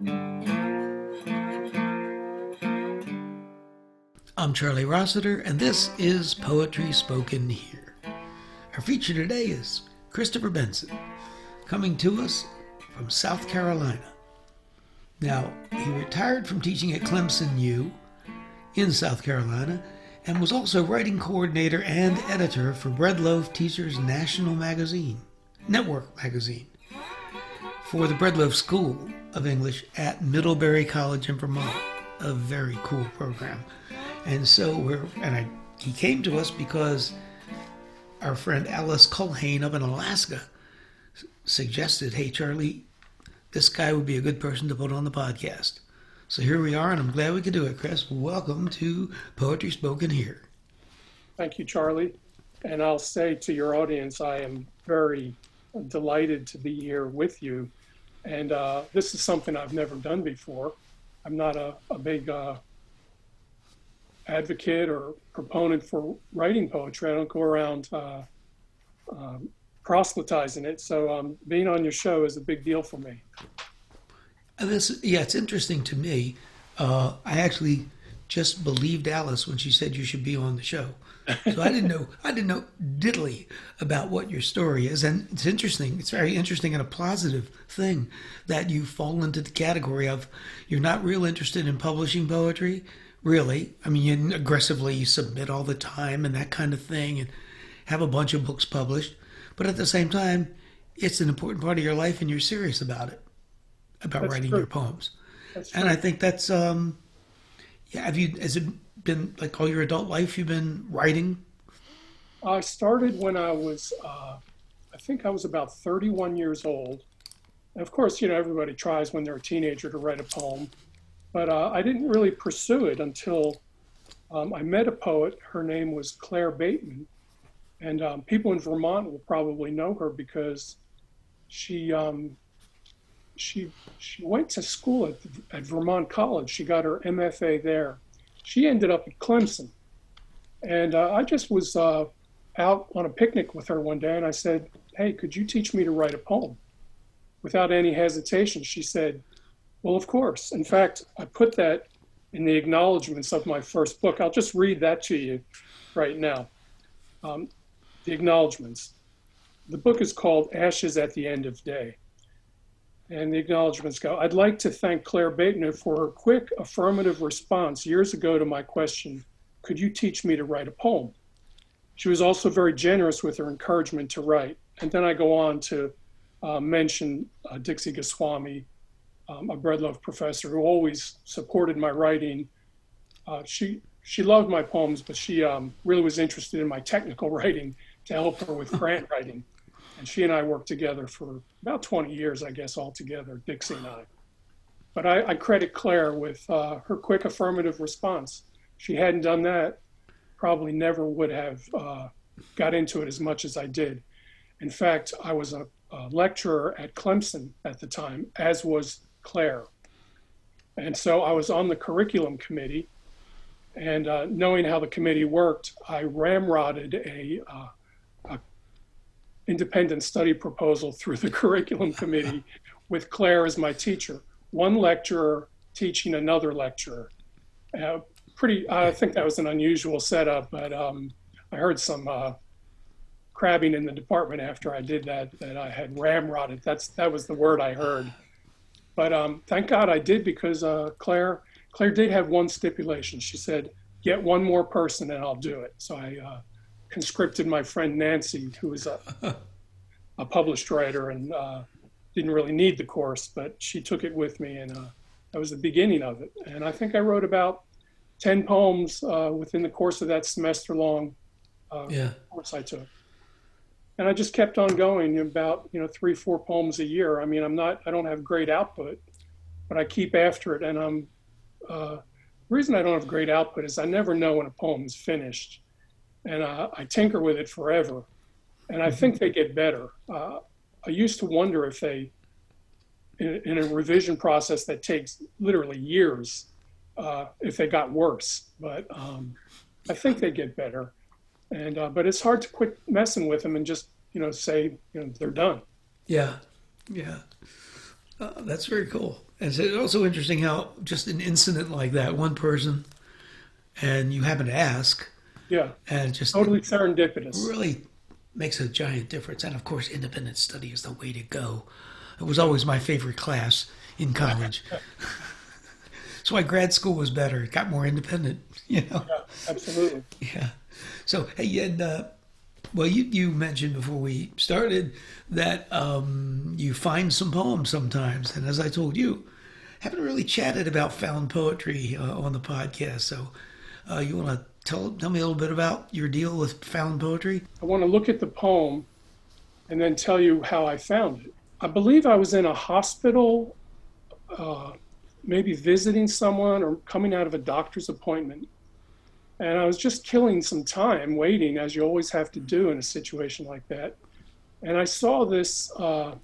I'm Charlie Rossiter, and this is Poetry Spoken Here. Our feature today is Christopher Benson, coming to us from South Carolina. Now, he retired from teaching at Clemson U in South Carolina and was also writing coordinator and editor for Bread Loaf Teachers National Magazine, Network Magazine, for the Bread Loaf School of English at Middlebury College in Vermont. A very cool program. And so we're, and I, he came to us because our friend Alice Culhane up in Alaska suggested, hey, Charlie, this guy would be a good person to put on the podcast. So here we are, and I'm glad we could do it, Chris. Welcome to Poetry Spoken Here. Thank you, Charlie. And I'll say to your audience, I am very delighted to be here with you. And uh, this is something I've never done before. I'm not a, a big uh, advocate or proponent for writing poetry. I don't go around uh, um, proselytizing it. So um, being on your show is a big deal for me. And this, yeah, it's interesting to me. Uh, I actually just believed Alice when she said you should be on the show. So I didn't know I didn't know diddly about what your story is, and it's interesting. It's very interesting and a positive thing that you fall into the category of you're not real interested in publishing poetry, really. I mean, you aggressively you submit all the time and that kind of thing, and have a bunch of books published. But at the same time, it's an important part of your life, and you're serious about it, about That's writing true. your poems. And. I think that's um, yeah. Have you as it been like all your adult life you've been writing? I started when I was, uh, I think I was about 31 years old. And of course, you know, everybody tries when they're a teenager to write a poem, but uh, I didn't really pursue it until um, I met a poet. Her name was Claire Bateman. And um, people in Vermont will probably know her because she, um, she, she went to school at, at Vermont College. She got her MFA there. She ended up at Clemson. And uh, I just was uh, out on a picnic with her one day and I said, Hey, could you teach me to write a poem? Without any hesitation, she said, Well, of course. In fact, I put that in the acknowledgments of my first book. I'll just read that to you right now. Um, the acknowledgments. The book is called Ashes at the End of Day. And the acknowledgments go I'd like to thank Claire Bateman for her quick affirmative response years ago to my question Could you teach me to write a poem? She was also very generous with her encouragement to write. And then I go on to uh, mention uh, Dixie Goswami, um, a Bread Loaf professor who always supported my writing. Uh, she she loved my poems, but she um, really was interested in my technical writing to help her with grant writing. And she and I worked together for about 20 years, I guess, altogether, Dixie and I. But I, I credit Claire with uh, her quick affirmative response. She hadn't done that, probably never would have uh, got into it as much as I did. In fact, I was a, a lecturer at Clemson at the time, as was Claire. And so I was on the curriculum committee. And uh, knowing how the committee worked, I ramrodded a, uh, independent study proposal through the curriculum committee with Claire as my teacher. One lecturer teaching another lecturer. Uh, pretty, I think that was an unusual setup, but um, I heard some uh, crabbing in the department after I did that, that I had ramrodded. That's, that was the word I heard. But um, thank God I did because uh, Claire, Claire did have one stipulation. She said, get one more person and I'll do it. So I uh, conscripted my friend Nancy, who is a, a published writer and uh, didn't really need the course, but she took it with me and uh, that was the beginning of it. And I think I wrote about 10 poems uh, within the course of that semester long uh, Yeah. course I took. And I just kept on going about, you know, three, four poems a year. I mean, I'm not, I don't have great output, but I keep after it. And I'm, uh, the reason I don't have great output is I never know when a poem is finished. And uh, I tinker with it forever. And I think they get better. Uh, I used to wonder if they, in, in a revision process that takes literally years, uh, if they got worse. But um, I think they get better. And uh, but it's hard to quit messing with them and just you know say you know they're done. Yeah, yeah. Uh, that's very cool. And it's also interesting how just an incident like that, one person, and you happen to ask, Yeah, and just totally serendipitous. really makes a giant difference. And of course, independent study is the way to go. It was always my favorite class in college. That's why grad school was better. It got more independent, you know. Yeah, absolutely. Yeah. So hey, and uh, well, you you mentioned before we started that um, you find some poems sometimes, and as I told you, haven't really chatted about found poetry uh, on the podcast. So uh, you want to tell tell me a little bit about your deal with found poetry? I want to look at the poem and then tell you how I found it. I believe I was in a hospital, uh, maybe visiting someone or coming out of a doctor's appointment. And I was just killing some time waiting, as you always have to do in a situation like that. And I saw this uh,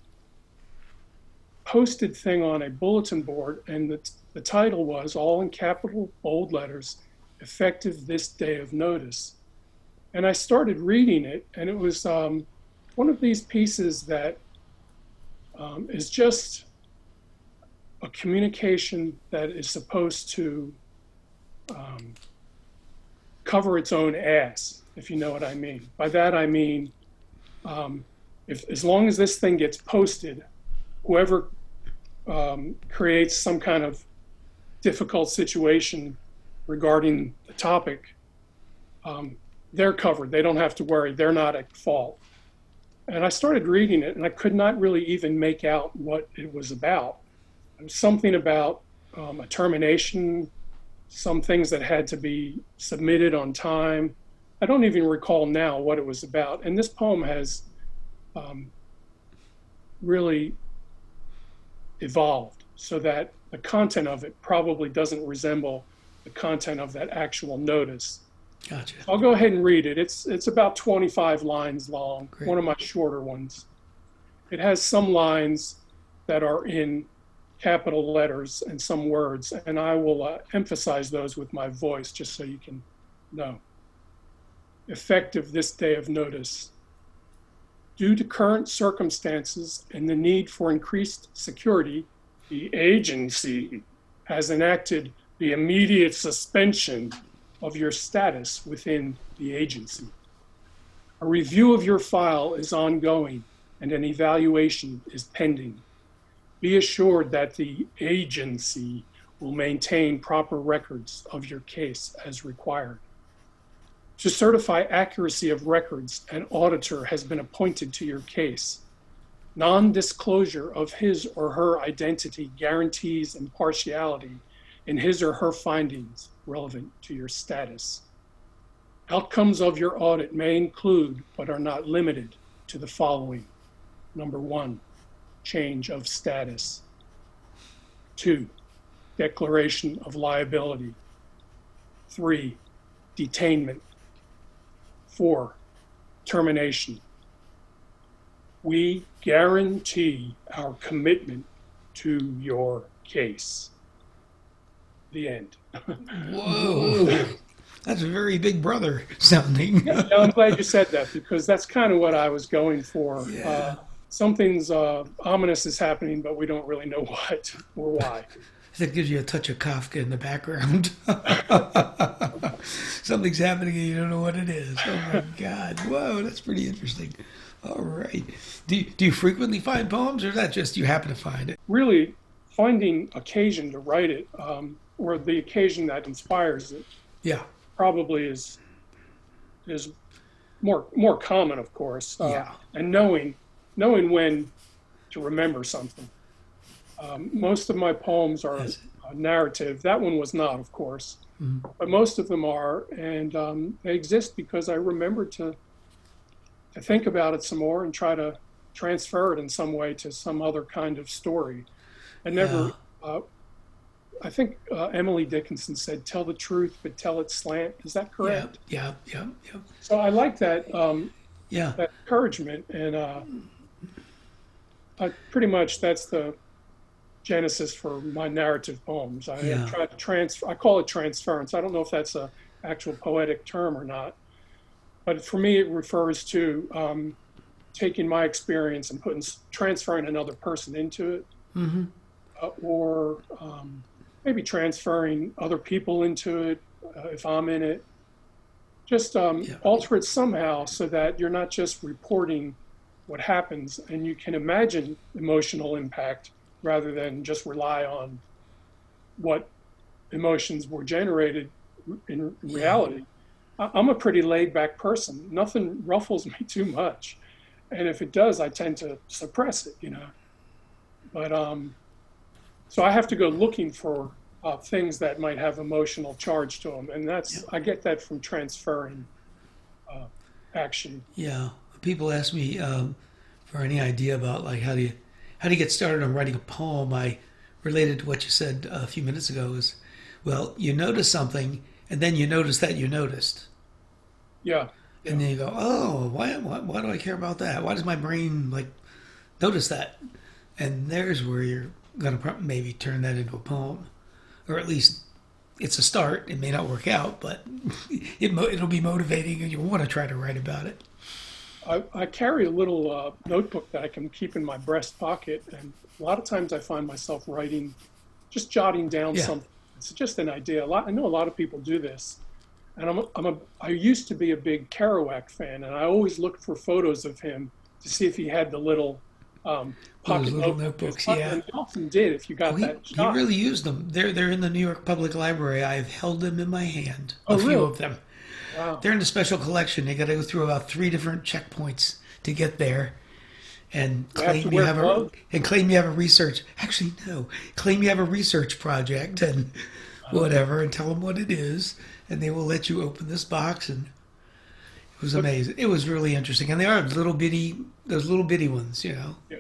posted thing on a bulletin board, and the, the title was, all in capital bold letters, effective this day of notice. And I started reading it, and it was um, one of these pieces that um, is just a communication that is supposed to um, cover its own ass, if you know what I mean. By that I mean, um, if as long as this thing gets posted, whoever um, creates some kind of difficult situation regarding the topic, um, they're covered. They don't have to worry. They're not at fault. And I started reading it, and I could not really even make out what it was about. It was something about um, a termination, some things that had to be submitted on time. I don't even recall now what it was about. And this poem has um, really evolved so that the content of it probably doesn't resemble the content of that actual notice. Gotcha. I'll go ahead and read it. It's it's about 25 lines long, Great. one of my shorter ones. It has some lines that are in capital letters and some words, and I will uh, emphasize those with my voice just so you can know. Effective this day of notice. Due to current circumstances and the need for increased security, the agency has enacted the immediate suspension of your status within the agency. A review of your file is ongoing and an evaluation is pending. Be assured that the agency will maintain proper records of your case as required. To certify accuracy of records, an auditor has been appointed to your case. Non disclosure of his or her identity guarantees impartiality in his or her findings relevant to your status. Outcomes of your audit may include, but are not limited to, the following Number one, change of status. Two, declaration of liability. Three, detainment. Four, termination. We guarantee our commitment to your case. The end. Whoa. That's a very big brother sounding. Yeah, I'm glad you said that because that's kind of what I was going for. Yeah. Uh, something's uh, ominous is happening, but we don't really know what or why. That gives you a touch of Kafka in the background. Something's happening and you don't know what it is. Oh my God. Whoa, that's pretty interesting. All right. Do you, do you frequently find poems or is that just you happen to find it? Really, finding occasion to write it um, or the occasion that inspires it Yeah. probably is is more more common, of course. Uh, Yeah. And knowing knowing when to remember something. Um, most of my poems are Yes. a narrative. That one was not, of course, Mhm. but most of them are, and um, they exist because I remember to to think about it some more and try to transfer it in some way to some other kind of story. I never. Uh, I think uh, Emily Dickinson said, "Tell the truth, but tell it slant." Is that correct? Yeah. Yeah. Yeah. Yeah. So I like that um, Yeah. that encouragement, and uh, I, pretty much that's the genesis for my narrative poems. I Yeah. try to transfer. I call it transference. I don't know if that's a actual poetic term or not, but for me, it refers to um, taking my experience and putting transferring another person into it. hmm uh, or um, maybe transferring other people into it uh, if I'm in it. Just um, Yeah. alter it somehow so that you're not just reporting what happens and you can imagine emotional impact rather than just rely on what emotions were generated in reality. I'm a pretty laid back person. Nothing ruffles me too much. And if it does, I tend to suppress it, you know. But um, so I have to go looking for uh, things that might have emotional charge to them. And that's, I get that from transferring uh, action. Yeah, people ask me um, for any idea about like how do you how do you get started on writing a poem. I related to what you said a few minutes ago is, well, you notice something, and then you notice that you noticed, Yeah. and then you go, oh, why, why why do I care about that? Why does my brain like notice that? And there's where you're gonna pro- maybe turn that into a poem, or at least it's a start. It may not work out, but it mo- it'll be motivating, and you'll want to try to write about it. I, I carry a little uh, notebook that I can keep in my breast pocket, and a lot of times I find myself writing, just jotting down Yeah. something. It's just an idea. A lot, I know a lot of people do this, and I'm a, I'm a I used to be a big Kerouac fan, and I always looked for photos of him to see if he had the little um, pocket little notebook. notebooks, yeah. he often did if you got Oh, he, that he really used them. They're they're in the New York Public Library. I've held them in my hand. A Oh, few really? of them. wow. They're in the special collection. You got to go through about three different checkpoints to get there, and You have claim you have a and claim you have a research. Actually, no, claim you have a research project and Oh. whatever, and tell them what it is, and they will let you open this box. And was amazing. It was really interesting, and they are little bitty, those little bitty ones, you know. Yeah.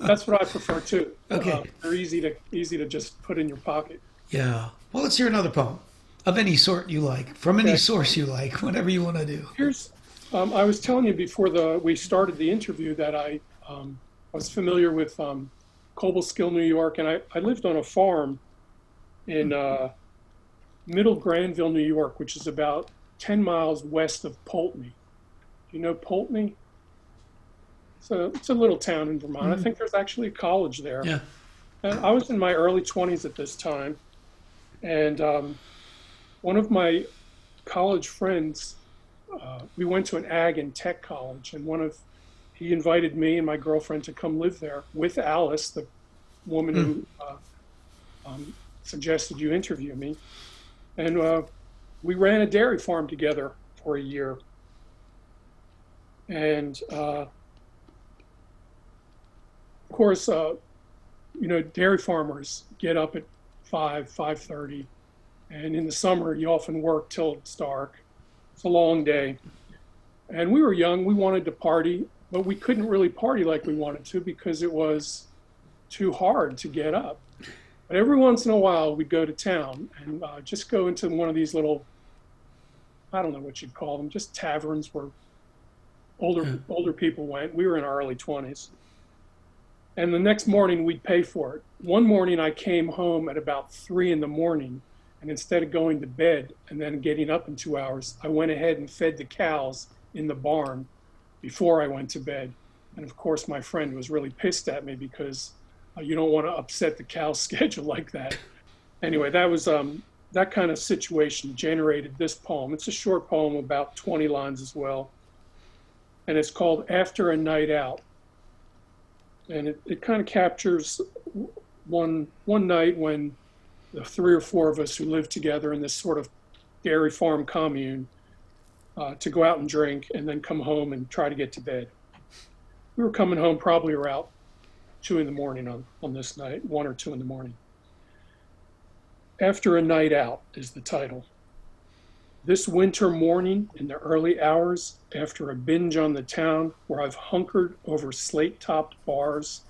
That's what I prefer too. Okay. Uh, they're easy to easy to just put in your pocket. Yeah. Well, let's hear another poem of any sort you like, from any Okay. source you like, whatever you want to do. Here's, um, I was telling you before the we started the interview that I um, was familiar with um, Cobleskill, New York, and I, I lived on a farm in uh, Middle Granville, New York, which is about 10 miles west of Poultney. Do you know Poultney? It's a, it's a little town in Vermont. I think there's actually a college there. Yeah. And I was in my early 20s at this time. And um, one of my college friends, uh, we went to an ag and tech college, and one of he invited me and my girlfriend to come live there with Alice, the woman who uh, um, suggested you interview me. And uh, we ran a dairy farm together for a year. And uh, of course, uh, you know, dairy farmers get up at five, five thirty, and in the summer you often work till it's dark. It's a long day, and we were young. We wanted to party, but we couldn't really party like we wanted to because it was too hard to get up. But every once in a while, we'd go to town and uh, just go into one of these little, I don't know what you'd call them, just taverns where older Yeah. older people went. We were in our early twenties and the next morning we'd pay for it. One morning I came home at about three in the morning, and instead of going to bed and then getting up in two hours, I went ahead and fed the cows in the barn before I went to bed. And of course, my friend was really pissed at me because you don't want to upset the cow schedule like that. Anyway, that was um, that kind of situation generated this poem. It's a short poem, about 20 lines as well, and it's called "After a Night Out." and it, it kind of captures one one night when the three or four of us who lived together in this sort of dairy farm commune uh, to go out and drink and then come home and try to get to bed. We were coming home probably around two in the morning on, on this night, one or two in the morning. After a Night Out is the title. This winter morning, in the early hours, after a binge on the town where I've hunkered over slate topped bars,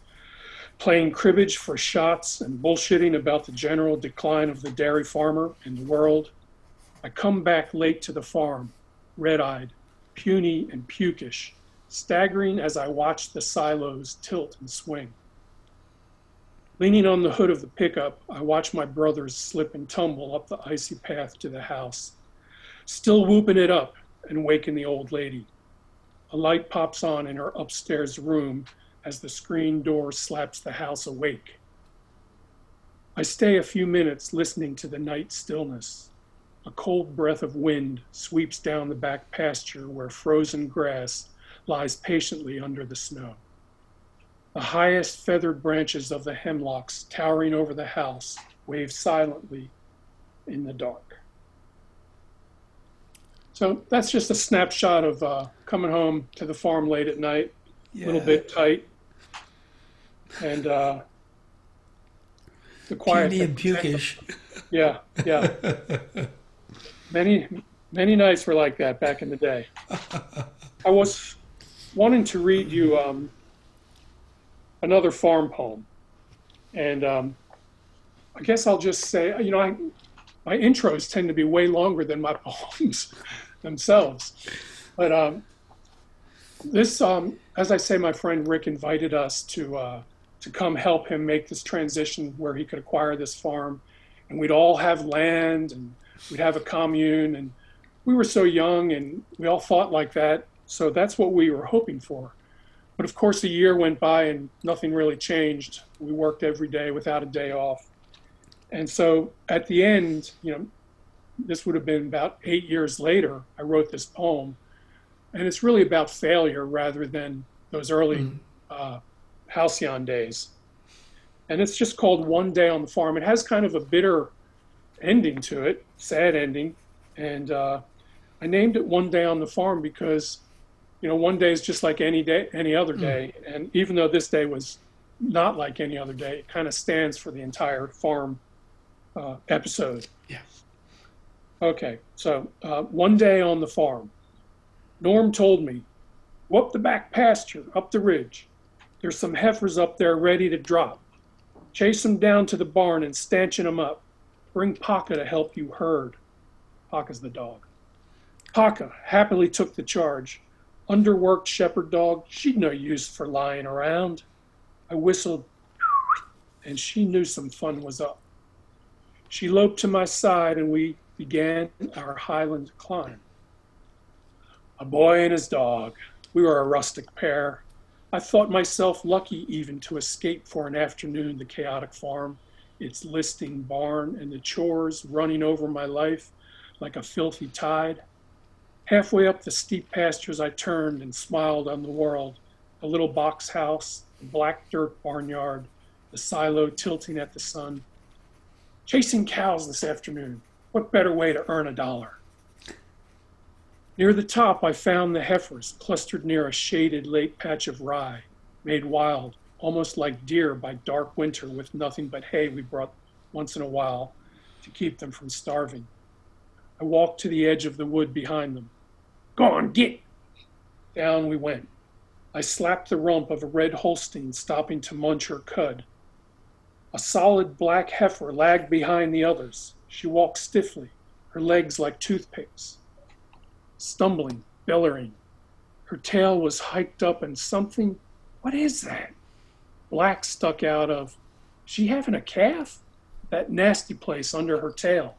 playing cribbage for shots and bullshitting about the general decline of the dairy farmer in the world, I come back late to the farm, red eyed, puny and pukish, staggering as I watch the silos tilt and swing. Leaning on the hood of the pickup, I watch my brothers slip and tumble up the icy path to the house still whooping it up and waking the old lady. A light pops on in her upstairs room as the screen door slaps the house awake. I stay a few minutes listening to the night stillness. A cold breath of wind sweeps down the back pasture where frozen grass lies patiently under the snow. The highest feathered branches of the hemlocks towering over the house wave silently in the dark. So that's just a snapshot of uh, coming home to the farm late at night, a little bit tight, and uh, the quiet. Puny and pukish. Yeah, yeah. many, many nights were like that back in the day. I was wanting to read you um, another farm poem, and um, I guess I'll just say, you know, I, my intros tend to be way longer than my poems themselves, but um, this, um, as I say, my friend Rick invited us to uh, to come help him make this transition where he could acquire this farm, and we'd all have land and we'd have a commune, and we were so young and we all thought like that. So that's what we were hoping for. But of course, a year went by and nothing really changed. We worked every day without a day off. And so at the end, you know, this would have been about eight years later, I wrote this poem. And it's really about failure rather than those early mm. uh, halcyon days. And it's just called One Day on the Farm. It has kind of a bitter ending to it, sad ending. And uh, I named it One Day on the Farm because, you know, one day is just like any day, any other hmm. day. Mm. And even though this day was not like any other day, it kind of stands for the entire farm uh, episode. Yeah. Okay, so uh, one day on the farm, Norm told me, go up the back pasture, up the ridge. There's some heifers up there ready to drop. Chase them down to the barn and stanchion them up. Bring Paka to help you herd. Paka's the dog. Paka happily took the charge. Underworked shepherd dog, she'd no use for lying around. I whistled, and she knew some fun was up. She loped to my side, and we began our highland climb. A boy and his dog. We were a rustic pair. I thought myself lucky even to escape for an afternoon the chaotic farm, its listing barn, and the chores running over my life like a filthy tide. Halfway up the steep pastures, I turned and smiled on the world the little box house, the black dirt barnyard, the silo tilting at the sun. Chasing cows this afternoon. What better way to earn a dollar? Near the top, I found the heifers clustered near a shaded late patch of rye, made wild, almost like deer by dark winter with nothing but hay we brought once in a while to keep them from starving. I walked to the edge of the wood behind them. Go on, get! Down we went. I slapped the rump of a red Holstein stopping to munch her cud. A solid black heifer lagged behind the others. She walked stiffly, her legs like toothpicks stumbling, bellowing. Her tail was hiked up and something, what is that? Black stuck out of, she having a calf? That nasty place under her tail.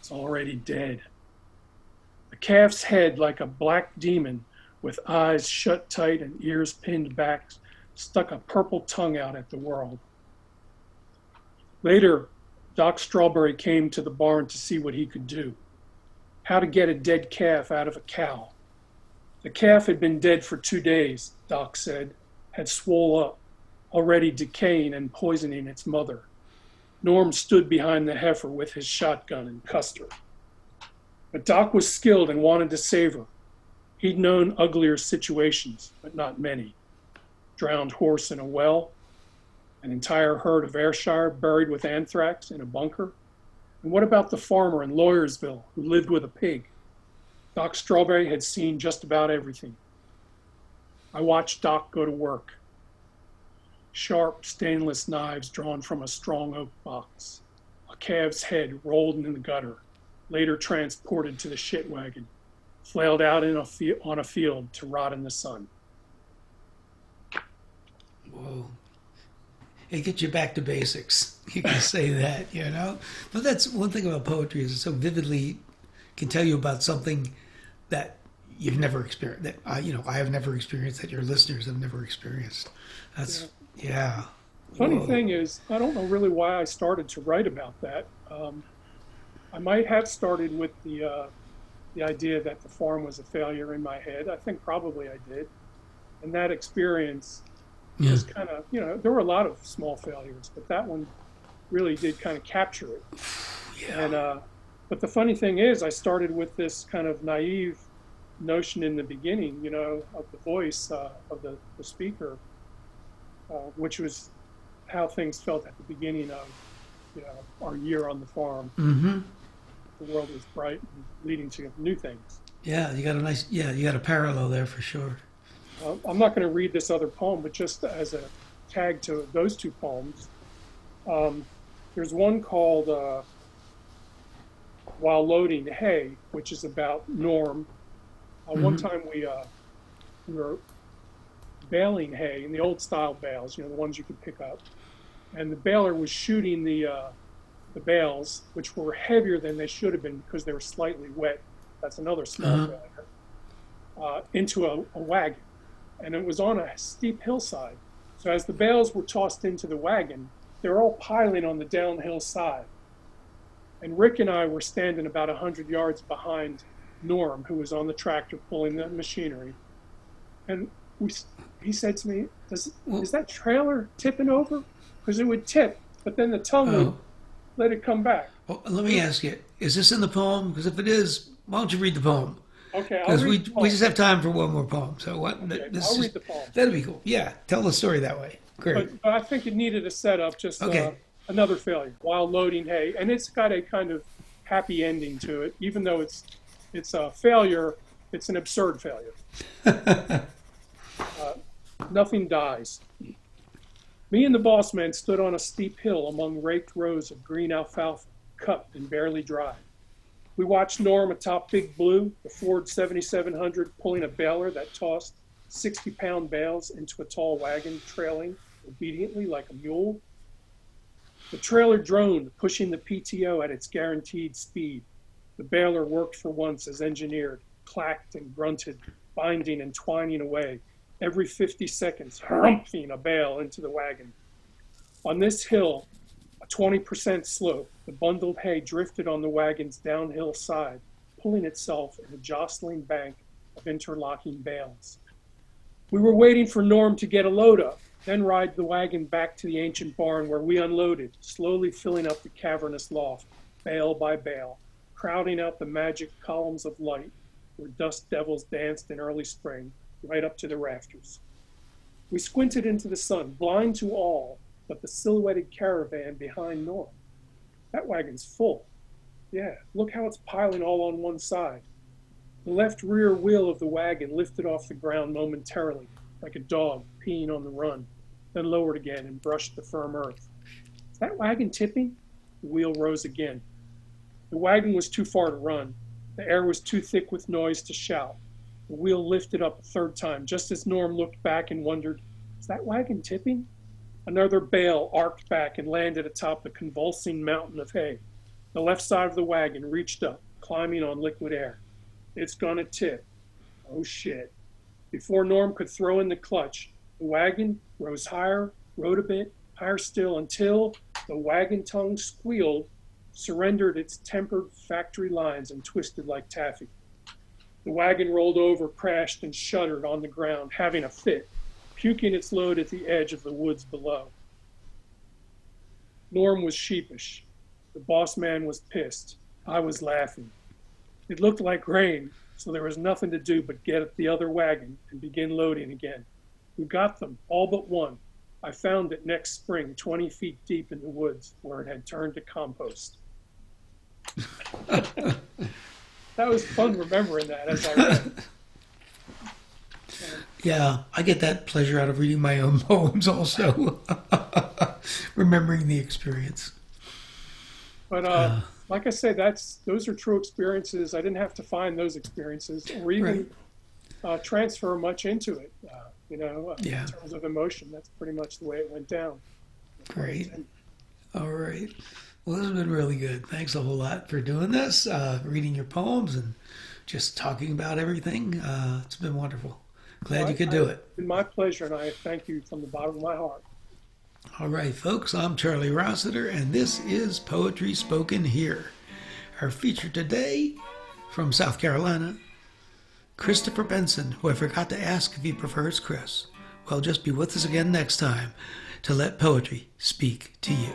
It's already dead. The calf's head, like a black demon, with eyes shut tight and ears pinned back, stuck a purple tongue out at the world. Later, Doc Strawberry came to the barn to see what he could do how to get a dead calf out of a cow. The calf had been dead for two days, Doc said, had swole up, already decaying and poisoning its mother. Norm stood behind the heifer with his shotgun and cussed her. But Doc was skilled and wanted to save her. He'd known uglier situations, but not many. Drowned horse in a well, an entire herd of Ayrshire buried with anthrax in a bunker, and what about the farmer in Lawyersville who lived with a pig? Doc Strawberry had seen just about everything. I watched Doc go to work. Sharp stainless knives drawn from a strong oak box, a calf's head rolled in the gutter, later transported to the shit wagon, flailed out in a on a field to rot in the sun. Whoa it gets you back to basics. You can say that, you know. But that's one thing about poetry is it so vividly can tell you about something that you've never experienced. That I, you know, I have never experienced. That your listeners have never experienced. That's yeah. yeah. Funny Whoa. thing is, I don't know really why I started to write about that. Um, I might have started with the uh, the idea that the farm was a failure in my head. I think probably I did, and that experience Yeah. was kind of you know there were a lot of small failures, but that one really did kind of capture it. Yeah. And uh, but the funny thing is, I started with this kind of naive notion in the beginning, you know, of the voice uh, of the, the speaker, uh, which was how things felt at the beginning of you know, our year on the farm. Mm-hmm. The world is bright and leading to new things. Yeah, you got a nice. Yeah, you got a parallel there for sure. Uh, I'm not going to read this other poem, but just as a tag to those two poems, um, there's one called uh, While Loading Hay, which is about Norm. Uh, One Mhm. time we, uh, we were baling hay in the old style bales, you know, the ones you could pick up. And the baler was shooting the, uh, the bales, which were heavier than they should have been because they were slightly wet. That's another small Uh-huh. failure. Uh, into a, a wagon and it was on a steep hillside. So as the bales were tossed into the wagon, they were all piling on the downhill side. And Rick and I were standing about 100 yards behind Norm, who was on the tractor pulling the machinery. And we, he said to me, Does, Is that trailer tipping over? Because it would tip, but then the tongue would Oh, let it come back. well, let me ask you: Is this in the poem? Because if it is, why don't you read the poem? Okay, I'll Because read we we just have time for one more poem. So what? Okay, this I'll is- read the poem. That'd be cool. Yeah, tell the story that way. Great. But, but I think it needed a setup, just uh, Okay. another failure while loading hay, and it's got a kind of happy ending to it, even though it's it's a failure. It's an absurd failure. Uh, nothing dies. Me and the boss man stood on a steep hill among raked rows of green alfalfa, cut and barely dry. We watched Norm atop Big Blue, the Ford 7700, pulling a baler that tossed 60 pound bales into a tall wagon, trailing obediently like a mule. The trailer droned, pushing the PTO at its guaranteed speed. The baler worked for once as engineered, clacked and grunted, binding and twining away, every 50 seconds, humping a bale into the wagon. On this hill, a 20% slope, the bundled hay drifted on the wagon's downhill side, pulling itself in a jostling bank of interlocking bales. We were waiting for Norm to get a load up, then ride the wagon back to the ancient barn where we unloaded, slowly filling up the cavernous loft, bale by bale, crowding out the magic columns of light where dust devils danced in early spring, right up to the rafters. We squinted into the sun, blind to all but the silhouetted caravan behind Norm. That wagon's full. Yeah, look how it's piling all on one side. The left rear wheel of the wagon lifted off the ground momentarily, like a dog peeing on the run, then lowered again and brushed the firm earth. Is that wagon tipping? The wheel rose again. The wagon was too far to run. The air was too thick with noise to shout. The wheel lifted up a third time, just as Norm looked back and wondered, Is that wagon tipping? Another bale arced back and landed atop the convulsing mountain of hay. The left side of the wagon reached up, climbing on liquid air. It's gonna tip. Oh shit. Before Norm could throw in the clutch, the wagon rose higher, rode a bit, higher still, until the wagon tongue squealed, surrendered its tempered factory lines, and twisted like taffy. The wagon rolled over, crashed, and shuddered on the ground, having a fit, puking its load at the edge of the woods below. Norm was sheepish. The boss man was pissed. I was laughing. It looked like rain, so there was nothing to do but get at the other wagon and begin loading again. We got them, all but one. I found it next spring, 20 feet deep in the woods, where it had turned to compost. that was fun remembering that as I read. Yeah, I get that pleasure out of reading my own poems also. Remembering the experience. But uh, like I say, that's those are true experiences. I didn't have to find those experiences or even uh, transfer much into it. Uh, you know, uh, Yeah. in terms of emotion, that's pretty much the way it went down. Great. All right. Well, this has been really good. Thanks a whole lot for doing this, uh, reading your poems, and just talking about everything. Uh, it's been wonderful. Glad Well, you could I- do it. It's been my pleasure, and I thank you from the bottom of my heart. All right, folks, I'm Charlie Rossiter, and this is Poetry Spoken Here. Our feature today from South Carolina, Christopher Benson, who I forgot to ask if he prefers Chris. Well, just be with us again next time to let poetry speak to you.